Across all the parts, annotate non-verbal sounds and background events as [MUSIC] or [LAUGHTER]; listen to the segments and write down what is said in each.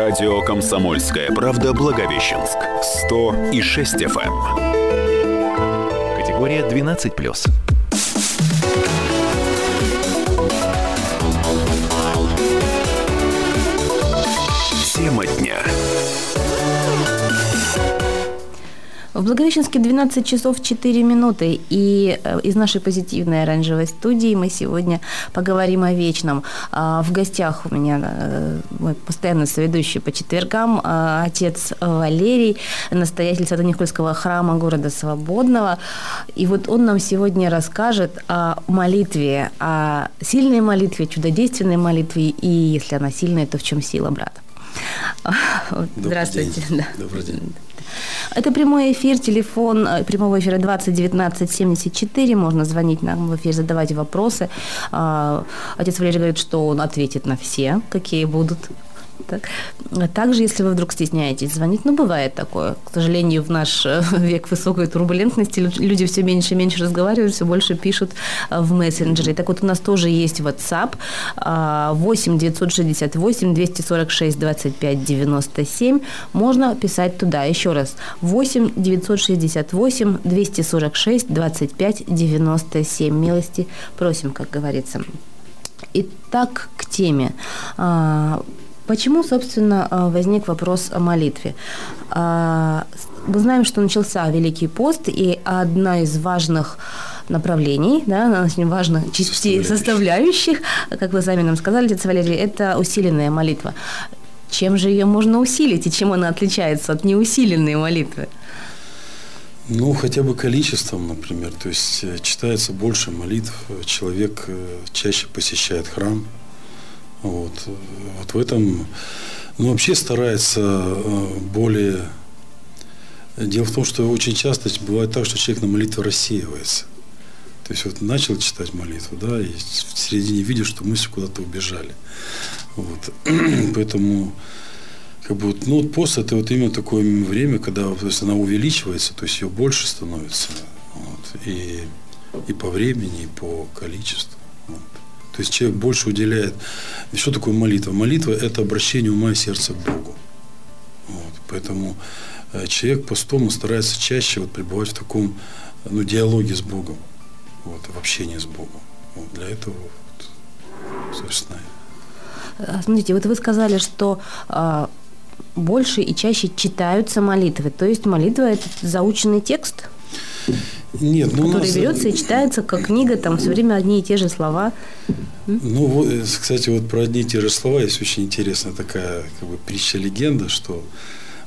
Радио «Комсомольская правда» Благовещенск. 106 FM. Эм. Категория 12+. В Благовещенске 12 часов 4 минуты. И э, из нашей позитивной оранжевой студии мы сегодня поговорим о вечном. А, в гостях у меня э, мой постоянно соведущий по четвергам а, отец Валерий, настоятель Свято-Никольского храма города Свободного. И вот он нам сегодня расскажет о молитве, о сильной молитве, чудодейственной молитве. И если она сильная, то в чем сила брата? Здравствуйте. День. Добрый день. [LAUGHS] Это прямой эфир, телефон э, прямого эфира 20 19 74. Можно звонить нам в эфир, задавать вопросы. А, отец Валерий говорит, что он ответит на все, какие будут. Так. Также, если вы вдруг стесняетесь звонить, ну, бывает такое. К сожалению, в наш э, [LAUGHS] век высокой турбулентности люди все меньше и меньше разговаривают, все больше пишут э, в мессенджере. Так вот, у нас тоже есть WhatsApp 8 968 246 25 97. Можно писать туда. Еще раз. 8 968 246 25 97. Милости просим, как говорится. Итак, к теме. Почему, собственно, э, возник вопрос о молитве? А, мы знаем, что начался Великий пост, и одна из важных направлений, да, очень важных частей составляющих, как вы сами нам сказали, отец Валерий, это усиленная молитва. Чем же ее можно усилить, и чем она отличается от неусиленной молитвы? Ну, хотя бы количеством, например. То есть э, читается больше молитв, человек э, чаще посещает храм – вот, вот в этом, ну, вообще старается э, более... Дело в том, что очень часто бывает так, что человек на молитву рассеивается. То есть вот начал читать молитву, да, и в середине видишь, что мысли куда-то убежали. Вот. [CLEARS THROAT] Поэтому как бы, ну, вот пост это вот именно такое время, когда то есть она увеличивается, то есть ее больше становится. Вот, и, и по времени, и по количеству. То есть человек больше уделяет. Что такое молитва? Молитва – это обращение ума и сердца к Богу. Вот. Поэтому э, человек постом старается чаще вот пребывать в таком ну, диалоге с Богом, вот, в общении с Богом. Вот. Для этого, вот, собственно. А, смотрите, вот вы сказали, что а, больше и чаще читаются молитвы. То есть молитва – это заученный текст? Нет, ну, который нас... берется и читается как книга, там все время одни и те же слова. Ну, вот, э, кстати, вот про одни и те же слова есть очень интересная такая как бы притча-легенда, что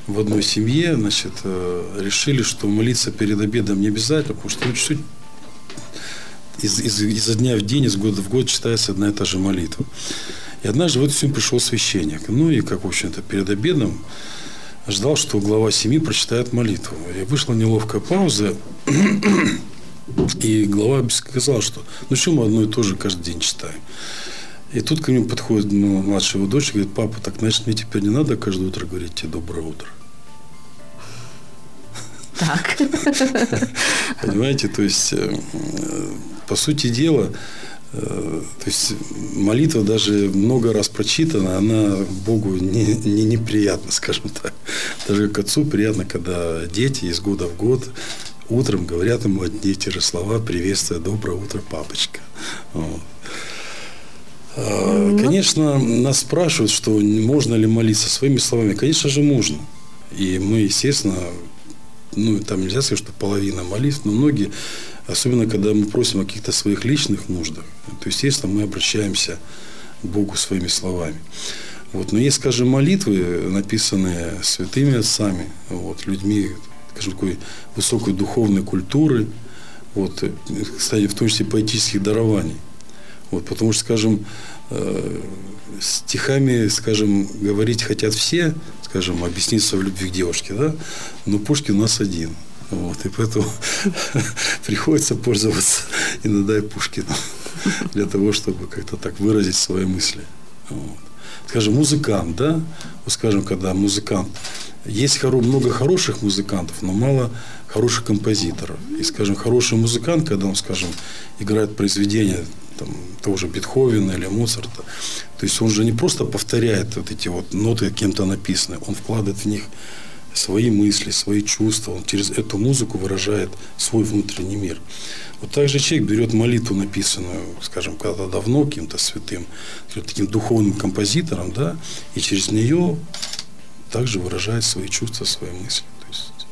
в одной семье, значит, э, решили, что молиться перед обедом не обязательно, потому что ну, чуть-чуть из, из, изо дня в день, из года в год читается одна и та же молитва. И однажды в эту семью пришел священник. Ну, и как, в общем-то, перед обедом ждал, что глава семьи прочитает молитву. И вышла неловкая пауза, и глава сказал, что ну что мы одно и то же каждый день читаем. И тут к нему подходит ну, младшая его дочь и говорит, папа, так значит мне теперь не надо каждое утро говорить тебе доброе утро. Так. [LAUGHS] Понимаете, то есть, э, по сути дела, Э, то есть молитва даже много раз прочитана, она Богу не, не неприятна, скажем так. Даже к отцу приятно, когда дети из года в год утром говорят ему одни и те же слова «Приветствие, доброе утро, папочка». Вот. А, ну, конечно, нас спрашивают, что можно ли молиться своими словами. Конечно же, можно. И мы, естественно, ну, там нельзя сказать, что половина молитв, но многие Особенно, когда мы просим о каких-то своих личных нуждах, то, естественно, мы обращаемся к Богу своими словами. Вот. Но есть, скажем, молитвы, написанные святыми отцами, вот, людьми, скажем, такой высокой духовной культуры, вот, кстати, в том числе поэтических дарований. Вот, потому что, скажем, э, стихами, скажем, говорить хотят все, скажем, объясниться в любви к девушке, да, но Пушкин у нас один – вот, и поэтому [LAUGHS] приходится пользоваться иногда и Пушкиным [LAUGHS] для того, чтобы как-то так выразить свои мысли. Вот. Скажем, музыкант, да? Скажем, когда музыкант... Есть много хороших музыкантов, но мало хороших композиторов. И, скажем, хороший музыкант, когда он, скажем, играет произведение там, того же Бетховена или Моцарта. То есть он же не просто повторяет вот эти вот ноты кем-то написанные, он вкладывает в них свои мысли, свои чувства, он через эту музыку выражает свой внутренний мир. Вот так же человек берет молитву, написанную, скажем, когда-то давно каким-то святым, таким духовным композитором, да, и через нее также выражает свои чувства, свои мысли. То есть...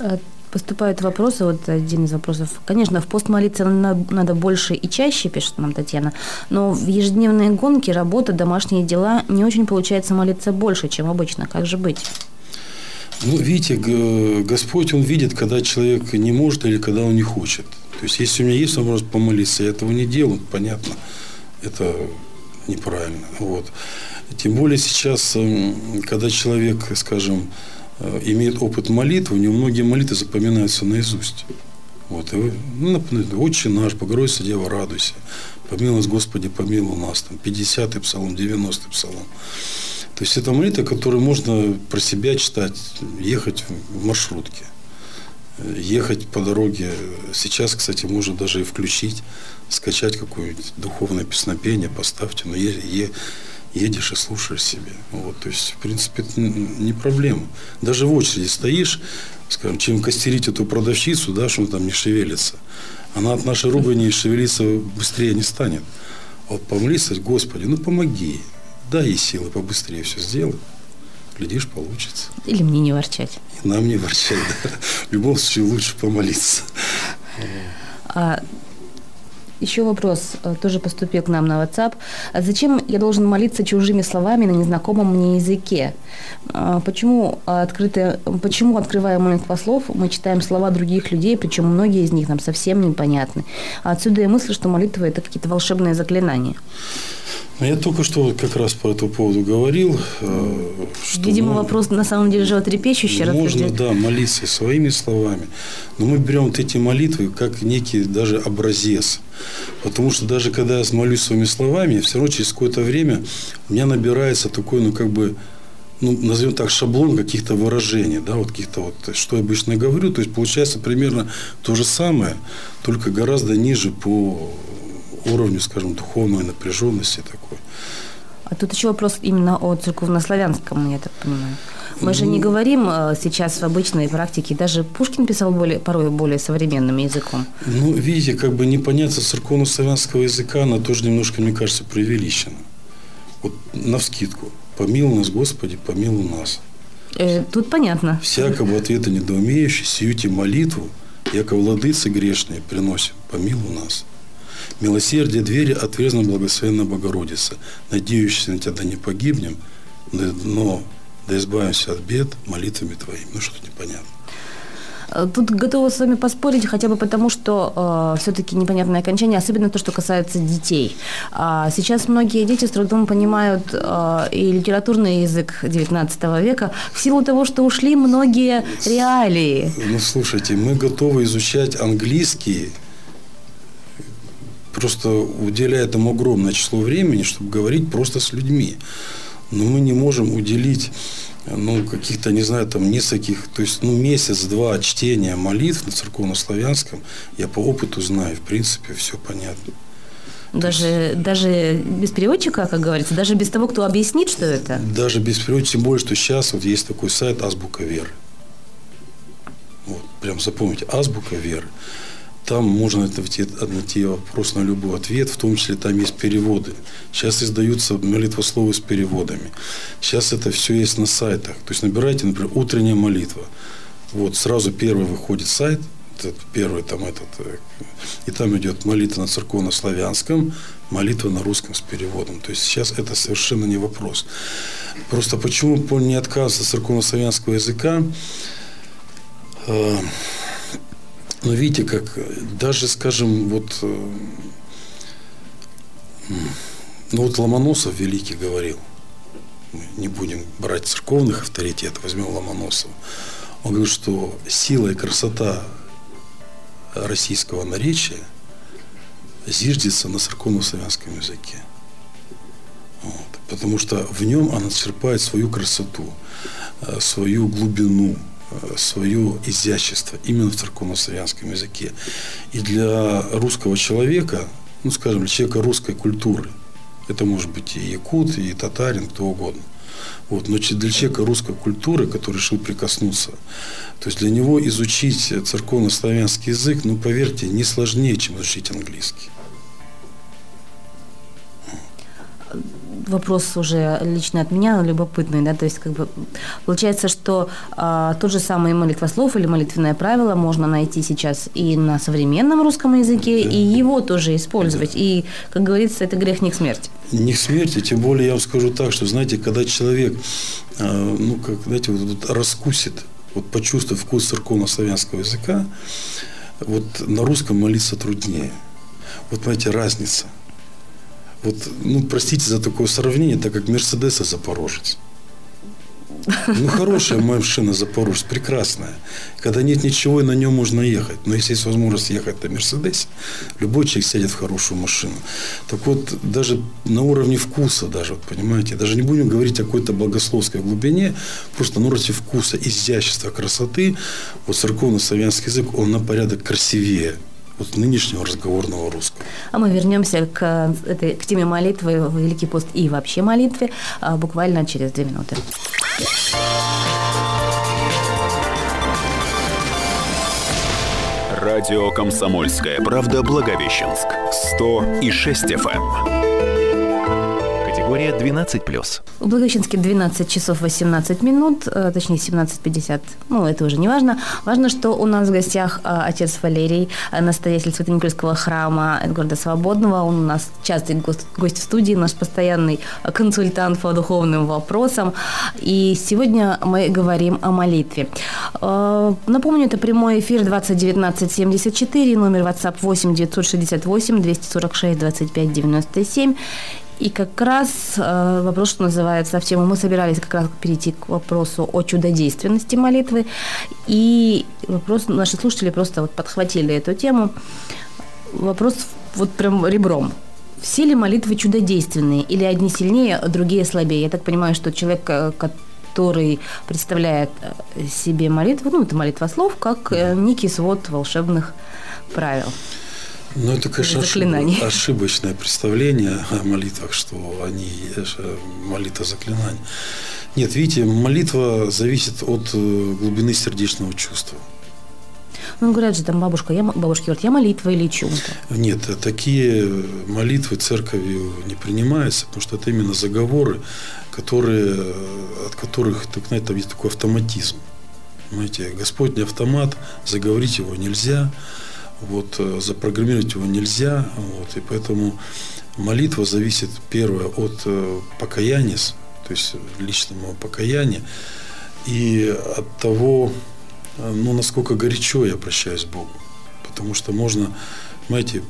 Э, поступают вопросы, вот один из вопросов. Конечно, в пост молиться надо больше и чаще, пишет нам Татьяна, но в ежедневные гонки, работа, домашние дела не очень получается молиться больше, чем обычно. Как же быть? Ну, видите, Господь, Он видит, когда человек не может или когда он не хочет. То есть, если у меня есть возможность помолиться, я этого не делаю, понятно, это неправильно. Вот. Тем более сейчас, эм, когда человек, скажем, э, имеет опыт молитвы, у него многие молитвы запоминаются наизусть. Вот, и, ну, например, «Отче наш, Богородица Дева, радуйся, помилуй Господи, помилуй нас». Там, 50-й псалом, 90-й псалом. То есть это молитва, которую можно про себя читать, ехать в маршрутке, ехать по дороге. Сейчас, кстати, можно даже и включить, скачать какое-нибудь духовное песнопение, поставьте, но едешь и слушаешь себе. Вот, то есть, в принципе, это не проблема. Даже в очереди стоишь, скажем, чем костерить эту продавщицу, да, что он там не шевелится. Она от нашей ругани шевелиться быстрее не станет. А вот помолиться, Господи, ну помоги дай ей силы побыстрее все сделать. Глядишь, получится. Или мне не ворчать. И нам не ворчать, да. В любом случае лучше помолиться. А, еще вопрос э, тоже поступил к нам на WhatsApp. А зачем я должен молиться чужими словами на незнакомом мне языке? А, почему, открытые, почему открывая молитва слов, мы читаем слова других людей, причем многие из них нам совсем непонятны? Отсюда я мысль, что молитва – это какие-то волшебные заклинания. Ну, я только что как раз по этому поводу говорил. Э, что Видимо, мы, вопрос на самом деле животрепещущий. Можно, да, молиться своими словами. Но мы берем вот эти молитвы как некий даже образец. Потому что даже когда я молюсь своими словами, все равно через какое-то время у меня набирается такой, ну, как бы, ну, назовем так, шаблон каких-то выражений, да, вот каких-то вот, что я обычно говорю. То есть, получается примерно то же самое, только гораздо ниже по уровню, скажем, духовной напряженности такой. А тут еще вопрос именно о церковнославянском, я так понимаю. Мы же не ну, говорим э, сейчас в обычной практике, даже Пушкин писал более, порой более современным языком. Ну, видите, как бы непонятно церковно-славянского языка, она тоже немножко, мне кажется, преувеличена. Вот на вскидку. Помилуй нас, Господи, помилуй нас. Э, тут понятно. Всякого ответа недоумеющий, сиюте молитву, яко владыцы грешные приносим, помилуй нас. Милосердие двери отверзно благословенна Богородица. Надеющийся на тебя да не погибнем, но да избавимся от бед молитвами Твоими. Ну, что-то непонятно. Э, тут готова с вами поспорить, хотя бы потому, что э, все-таки непонятное окончание, особенно то, что касается детей. А сейчас многие дети с трудом понимают э, и литературный язык XIX века в силу того, что ушли многие реалии. Ну, слушайте, мы готовы изучать английский просто уделяя этому огромное число времени, чтобы говорить просто с людьми. Но мы не можем уделить ну, каких-то, не знаю, там, нескольких, то есть, ну, месяц-два чтения молитв на церковно-славянском, я по опыту знаю, в принципе, все понятно. Даже, даже без переводчика, как говорится, даже без того, кто объяснит, что это? Даже без переводчика, тем более, что сейчас вот есть такой сайт «Азбука веры». Вот, прям запомните, «Азбука веры». Там можно найти вопрос на любой ответ, в том числе там есть переводы. Сейчас издаются молитвословы с переводами. Сейчас это все есть на сайтах. То есть набирайте, например, утренняя молитва. Вот сразу первый выходит сайт, этот, первый там этот, э, и там идет молитва на церковно-славянском, молитва на русском с переводом. То есть сейчас это совершенно не вопрос. Просто почему не отказывается от церковно-славянского языка? Э, но видите, как даже, скажем, вот, э, ну вот Ломоносов великий говорил, не будем брать церковных авторитетов, возьмем Ломоносова. Он говорит, что сила и красота российского наречия зиждется на церковно-славянском языке. Вот. Потому что в нем она черпает свою красоту, э, свою глубину, Э, свое изящество именно в церковно-славянском языке. И для русского человека, ну, скажем, для человека русской культуры. Это может быть и якут, и татарин, кто угодно. Вот. Но для человека русской культуры, который решил прикоснуться, то есть для него изучить церковно-славянский язык, ну, поверьте, не сложнее, чем изучить английский. Вопрос уже лично от меня, любопытный, да, то есть как бы получается, что а, тот же самый молитвослов или молитвенное правило можно найти сейчас и на современном русском языке, да. и его тоже использовать, да. и, как говорится, это грех не к смерти. Не к смерти, тем более я вам скажу так, что, знаете, когда человек, а, ну, как, знаете, вот, вот раскусит, вот почувствует вкус церковно-славянского языка, вот на русском молиться труднее. Вот, понимаете, разница – вот, ну, простите за такое сравнение, так как Мерседес и Запорожец. Ну, хорошая машина Запорожец, прекрасная. Когда нет ничего, и на нем можно ехать. Но если есть возможность ехать на Мерседесе, любой человек сядет в хорошую машину. Так вот, даже на уровне вкуса, даже, вот, понимаете, даже не будем говорить о какой-то богословской глубине, просто на уровне вкуса, изящества, красоты, вот церковно-славянский язык, он на порядок красивее вот нынешнего разговорного русского. А мы вернемся к, этой, к теме молитвы, Великий пост и вообще молитве а, буквально через две минуты. Радио «Комсомольская правда» Благовещенск. 100 и 6 FM категория 12+. В Благовещенске 12 часов 18 минут, э, точнее 17.50, ну это уже не важно. Важно, что у нас в гостях э, отец Валерий, э, настоятель Свято-Никольского храма города Свободного. Он у нас частый гость в студии, наш постоянный консультант по духовным вопросам. И сегодня мы говорим о молитве. Напомню, это прямой эфир 2019-74, номер WhatsApp 8 968 246 25 97. И как раз э, вопрос, что называется, в тему мы собирались как раз перейти к вопросу о чудодейственности молитвы. И вопрос, наши слушатели просто вот подхватили эту тему. Вопрос вот прям ребром. Все ли молитвы чудодейственные? Или одни сильнее, а другие слабее? Я так понимаю, что человек, э, который представляет э, себе молитву, ну, это молитва слов, как э, некий свод волшебных правил. Ну, это, конечно, ошиб... ошибочное представление о молитвах, что они молитва заклинаний. Нет, видите, молитва зависит от э, глубины сердечного чувства. Ну, говорят же, там бабушка, я, бабушки говорят, я молитва или чум-то. Нет, такие молитвы церковью не принимаются, потому что это именно заговоры, которые, от которых, так знаете, там есть такой автоматизм. Понимаете, Господь не автомат, заговорить его нельзя – вот, э, запрограммировать его нельзя. Вот, и поэтому молитва зависит, первое, от э, покаяния, то есть личного покаяния, и от того, э, ну, насколько горячо я обращаюсь к Богу. Потому что можно, знаете,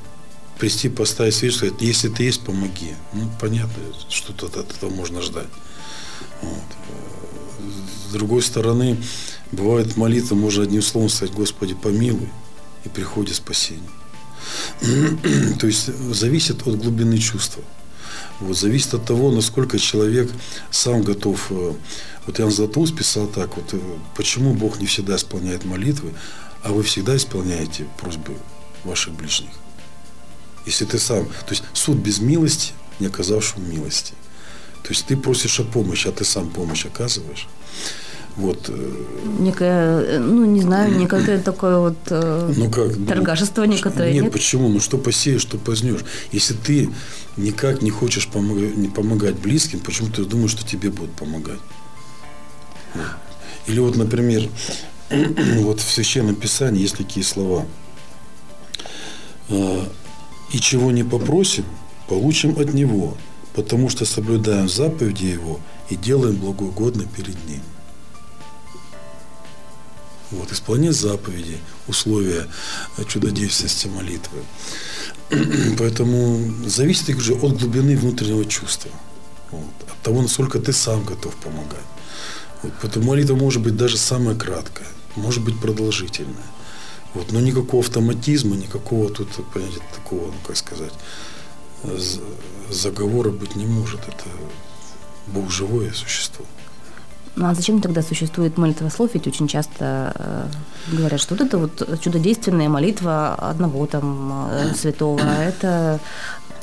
прийти, поставить свечу, сказать, если ты есть, помоги. Ну, понятно, что-то от этого можно ждать. Вот. С другой стороны, бывает молитва, можно одним словом сказать, Господи, помилуй и приходит спасение. [CLEARS THROAT] То есть зависит от глубины чувства. Вот, зависит от того, насколько человек сам готов. Э, вот Иоанн Златоуст писал так, вот, э, почему Бог не всегда исполняет молитвы, а вы всегда исполняете просьбы ваших ближних. Если ты сам, то есть суд без милости, не оказавшему милости. То есть ты просишь о помощи, а ты сам помощь оказываешь. Вот. Э, Некое, ну, не знаю, [CLEARS THROAT] некое такое вот э, ну, как? Ну, торгашество некоторое. Нет, нет, почему? Ну, что посеешь, что познешь. Если ты никак не хочешь помогать, не помогать близким, почему ты думаешь, что тебе будут помогать? Или вот, например, [CLEARS THROAT] вот в Священном Писании есть такие слова. «Э, «И чего не попросим, получим от Него, потому что соблюдаем заповеди Его и делаем благоугодно перед Ним». Вот, исполнение заповедей, условия чудодейственности молитвы. [CLEARS THROAT] Поэтому зависит же от глубины внутреннего чувства. Вот, от того, насколько ты сам готов помогать. Вот, поэтому молитва может быть даже самая краткая, может быть продолжительная. Вот, но никакого автоматизма, никакого тут, понимаете, такого, ну как сказать, заговора быть не может. Это Бог живое существо. Ну а зачем тогда существует молитва слов? Ведь очень часто э, говорят, что вот это вот чудодейственная молитва одного там э, святого, это...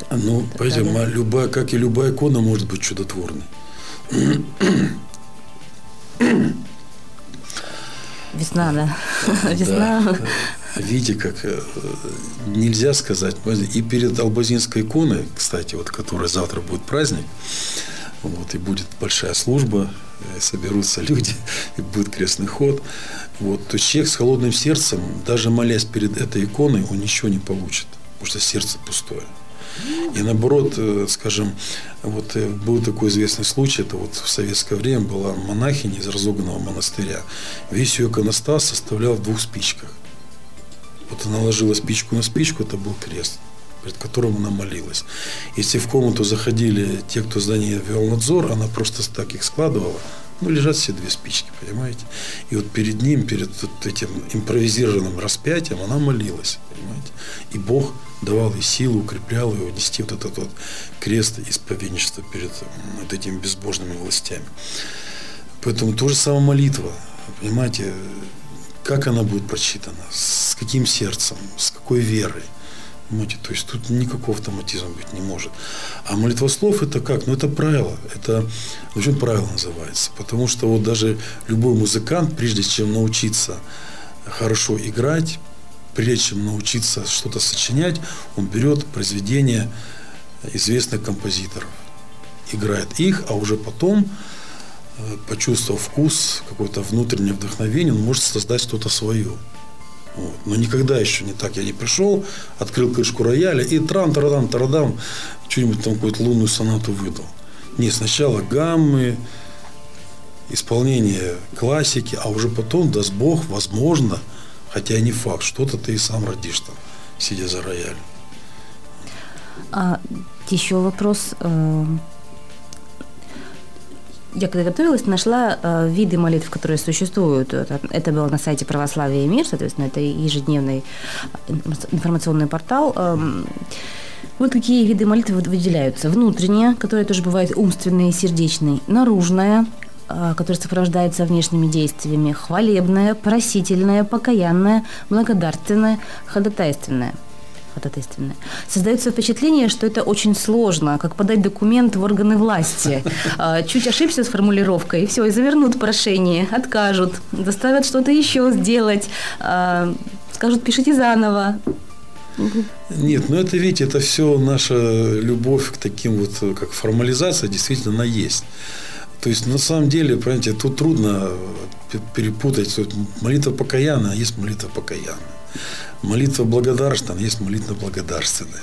Ну, это, понимаете, да, любая, как и любая икона может быть чудотворной. Весна, да. Весна. Да. Видите, как э, нельзя сказать. И перед Албазинской иконой, кстати, вот которая завтра будет праздник, вот, и будет большая служба, соберутся [LAUGHS] люди, и будет крестный ход. Вот, то человек с холодным сердцем, даже молясь перед этой иконой, он ничего не получит, потому что сердце пустое. И наоборот, э, скажем, вот э, был такой известный случай, это вот в советское время была монахиня из разоганного монастыря. Весь ее иконостас составлял в двух спичках. Вот она ложила спичку на спичку, это был крест перед которым она молилась. Если в комнату заходили те, кто за ней вел надзор, она просто так их складывала, ну, лежат все две спички, понимаете? И вот перед ним, перед вот этим импровизированным распятием она молилась, понимаете? И Бог давал ей силу, укреплял ее нести вот этот вот крест исповедничества перед вот этими безбожными властями. Поэтому то же самое молитва, понимаете, как она будет прочитана, с каким сердцем, с какой верой – Понимаете, то есть тут никакого автоматизма быть не может. А молитва слов это как? Ну это правило. Это почему правило называется? Потому что вот даже любой музыкант, прежде чем научиться хорошо играть, прежде чем научиться что-то сочинять, он берет произведения известных композиторов, играет их, а уже потом, э, почувствовав вкус, какое-то внутреннее вдохновение, он может создать что-то свое. Вот. Но никогда еще не так я не пришел, открыл крышку рояля и трам тарадам тарадам что-нибудь там какую-то лунную сонату выдал. Не, сначала гаммы, исполнение классики, а уже потом, даст Бог, возможно, хотя не факт, что-то ты и сам родишь там, сидя за роялем. А, еще вопрос. Э, я когда готовилась, нашла э, виды молитв, которые существуют. Это, это было на сайте Православия и мир, соответственно, это ежедневный э, информационный портал. Э, вот какие виды молитвы выделяются. Внутренняя, которая тоже бывает умственной и сердечной. Наружная, э, которая сопровождается внешними действиями. Хвалебная, просительная, покаянная, благодарственная, ходатайственная – ходатайственное. Создается впечатление, что это очень сложно, как подать документ в органы власти. А, чуть ошибся с формулировкой, и все, и завернут прошение, откажут, заставят что-то еще сделать, а, скажут, пишите заново. Нет, ну это, видите, это все наша любовь к таким вот, как формализация, действительно, она есть. То есть, на самом деле, понимаете, тут трудно перепутать. Молитва покаяна, а есть молитва покаяна. Молитва благодарственная, есть молитва благодарственная.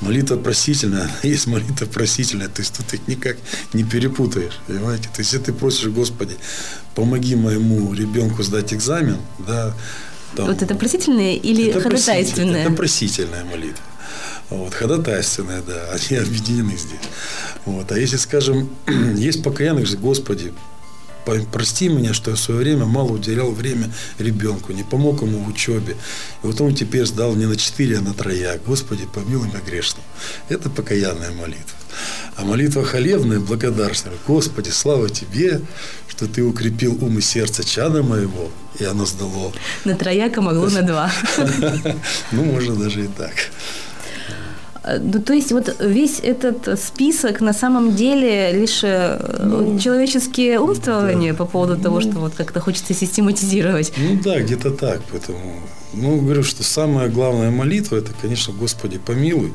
Молитва просительная, [LAUGHS] есть молитва просительная. То есть тут их никак не перепутаешь, понимаете? То есть если ты просишь, Господи, помоги моему ребенку сдать экзамен, да, там, вот это просительная или это ходатайственная? Это просительная молитва. Вот, ходатайственная, да, [LAUGHS] они объединены здесь. Вот. А если, скажем, [CLEARS THROAT] есть покаянных же, Господи, прости меня, что я в свое время мало уделял время ребенку, не помог ему в учебе. И вот он теперь сдал не на четыре, а на трояк. Господи, помилуй меня грешным. Это покаянная молитва. А молитва хвалебная, благодарственная. Господи, слава Тебе, что Ты укрепил ум и сердце чада моего, и оно сдало. На трояка могло на два. [LAUGHS] Ну, можно даже и так. Ну, то есть вот весь этот список на самом деле лишь э, ну, человеческие умствования да. по поводу того, что вот как-то хочется систематизировать. Ну да, где-то так. Поэтому, ну, говорю, что самая главная молитва это, конечно, Господи помилуй,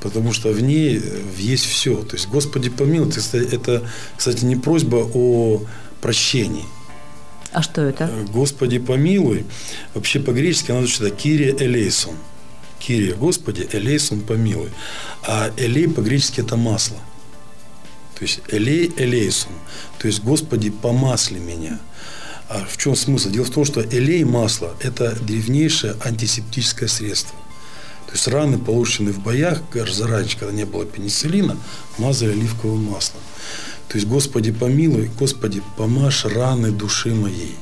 потому что в ней э, есть все. То есть Господи помилуй, это, кстати, не просьба о прощении. А что это? Э, Господи помилуй. Вообще по-гречески надо читать Кирия Элейсон. Кирия, Господи, Элейсон помилуй. А Элей по-гречески это масло. То есть Элей, Элейсон. То есть, Господи, помасли меня. А в чем смысл? Дело в том, что элей масло – это древнейшее антисептическое средство. То есть раны, полученные в боях, заранее, когда не было пенициллина, мазали оливковым маслом. То есть, Господи, помилуй, Господи, помажь раны души моей,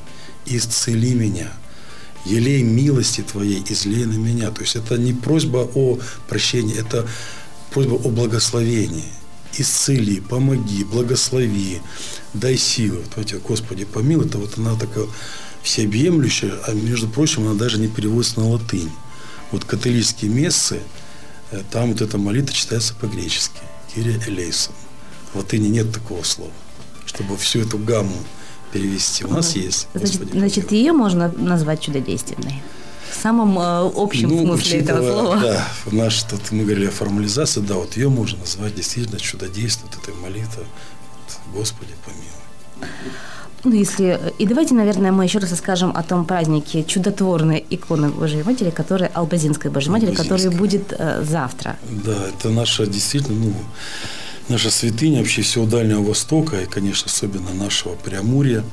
исцели меня – елей милости Твоей, излей на меня. То есть это не просьба о прощении, это просьба о благословении. исцели, помоги, благослови, дай силы. Эти, Господи, помилуй, это вот она такая всеобъемлющая, а между прочим, она даже не переводится на латынь. Вот католические мессы, э, там вот эта молитва читается по-гречески. Кирия Элейсон. В латыни нет такого слова, чтобы всю эту гамму перевести. У нас есть. Значит, значит, ее можно назвать чудодейственной. В самом э, общем смысле этого учитывая, слова. Ну, Да, наш, тут мы говорили о формализации, да, вот ее можно назвать действительно чудодействием, вот этой молитвой. Вот, Господи, помилуй. Ну, если... И давайте, наверное, мы еще раз расскажем о том празднике чудотворной иконы Божьей Матери, который Албазинской Божьей Матери, который Албазинской. будет э, завтра. Да, это наша действительно, ну, наша святыня вообще всего Дальнего Востока и, конечно, особенно нашего Преамурья.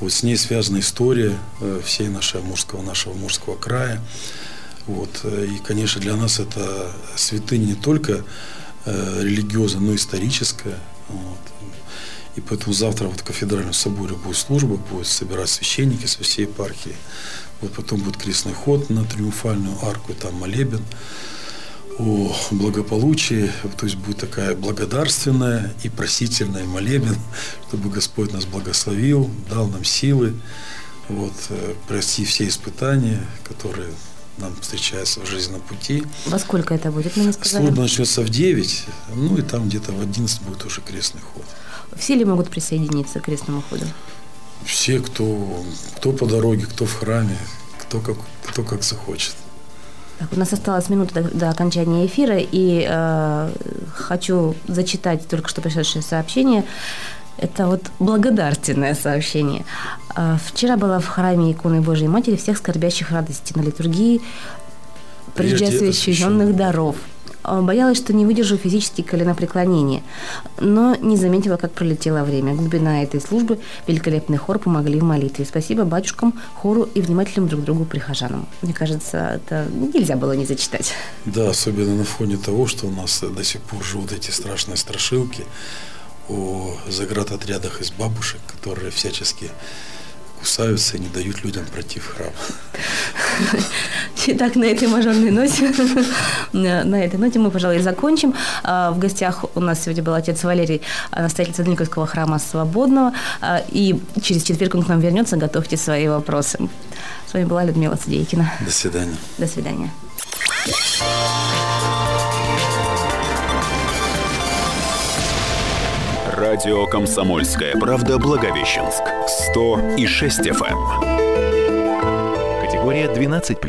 Вот с ней связана история э, всей нашей Амурского, нашего Амурского края. Вот. э, И, конечно, для нас это святыня не только э, религиозная, но и историческая. Вот. И поэтому завтра вот в кафедральном соборе будет служба, будут собирать священники со всей епархии. Вот потом будет крестный ход на триумфальную арку, и там молебен о благополучии, то есть будет такая благодарственная и просительная молебен, [LAUGHS] чтобы Господь нас благословил, дал нам силы, вот, э, пройти все испытания, которые нам встречаются в жизненном пути. Во сколько это будет, мы не сказали? Служба начнется в 9, ну и там где-то в 11 будет уже крестный ход. Все ли могут присоединиться к крестному ходу? Все, кто, кто по дороге, кто в храме, кто как, кто как захочет. Так, у нас осталась минута до, до окончания эфира, и э, хочу зачитать только что пришедшее сообщение. Это вот благодарственное сообщение. Э, Вчера была в храме иконы Божьей Матери всех скорбящих радости на литургии освященных. даров. Э, Боялась, что не выдержу физически коленопреклонения, но не заметила, как пролетело время. Глубина этой службы, великолепный хор помогли в молитве. Спасибо батюшкам, хору и внимательным друг другу прихожанам. Мне кажется, это нельзя было не зачитать. Да, особенно на фоне того, что у нас до сих пор живут эти страшные страшилки о заградотрядах из бабушек, которые всячески кусаются и не дают людям пройти в храм. Итак, на этой мажорной ноте, на этой ноте мы, пожалуй, закончим. А, В гостях у нас сегодня был отец Валерий, настоятель Никольского храма Свободного. А, И через четверг он к нам вернется. Готовьте свои вопросы. С вами была Людмила Судейкина. До свидания. До свидания. Радио «Комсомольская правда» Благовещенск. 100 и 6 FM. Категория 12+.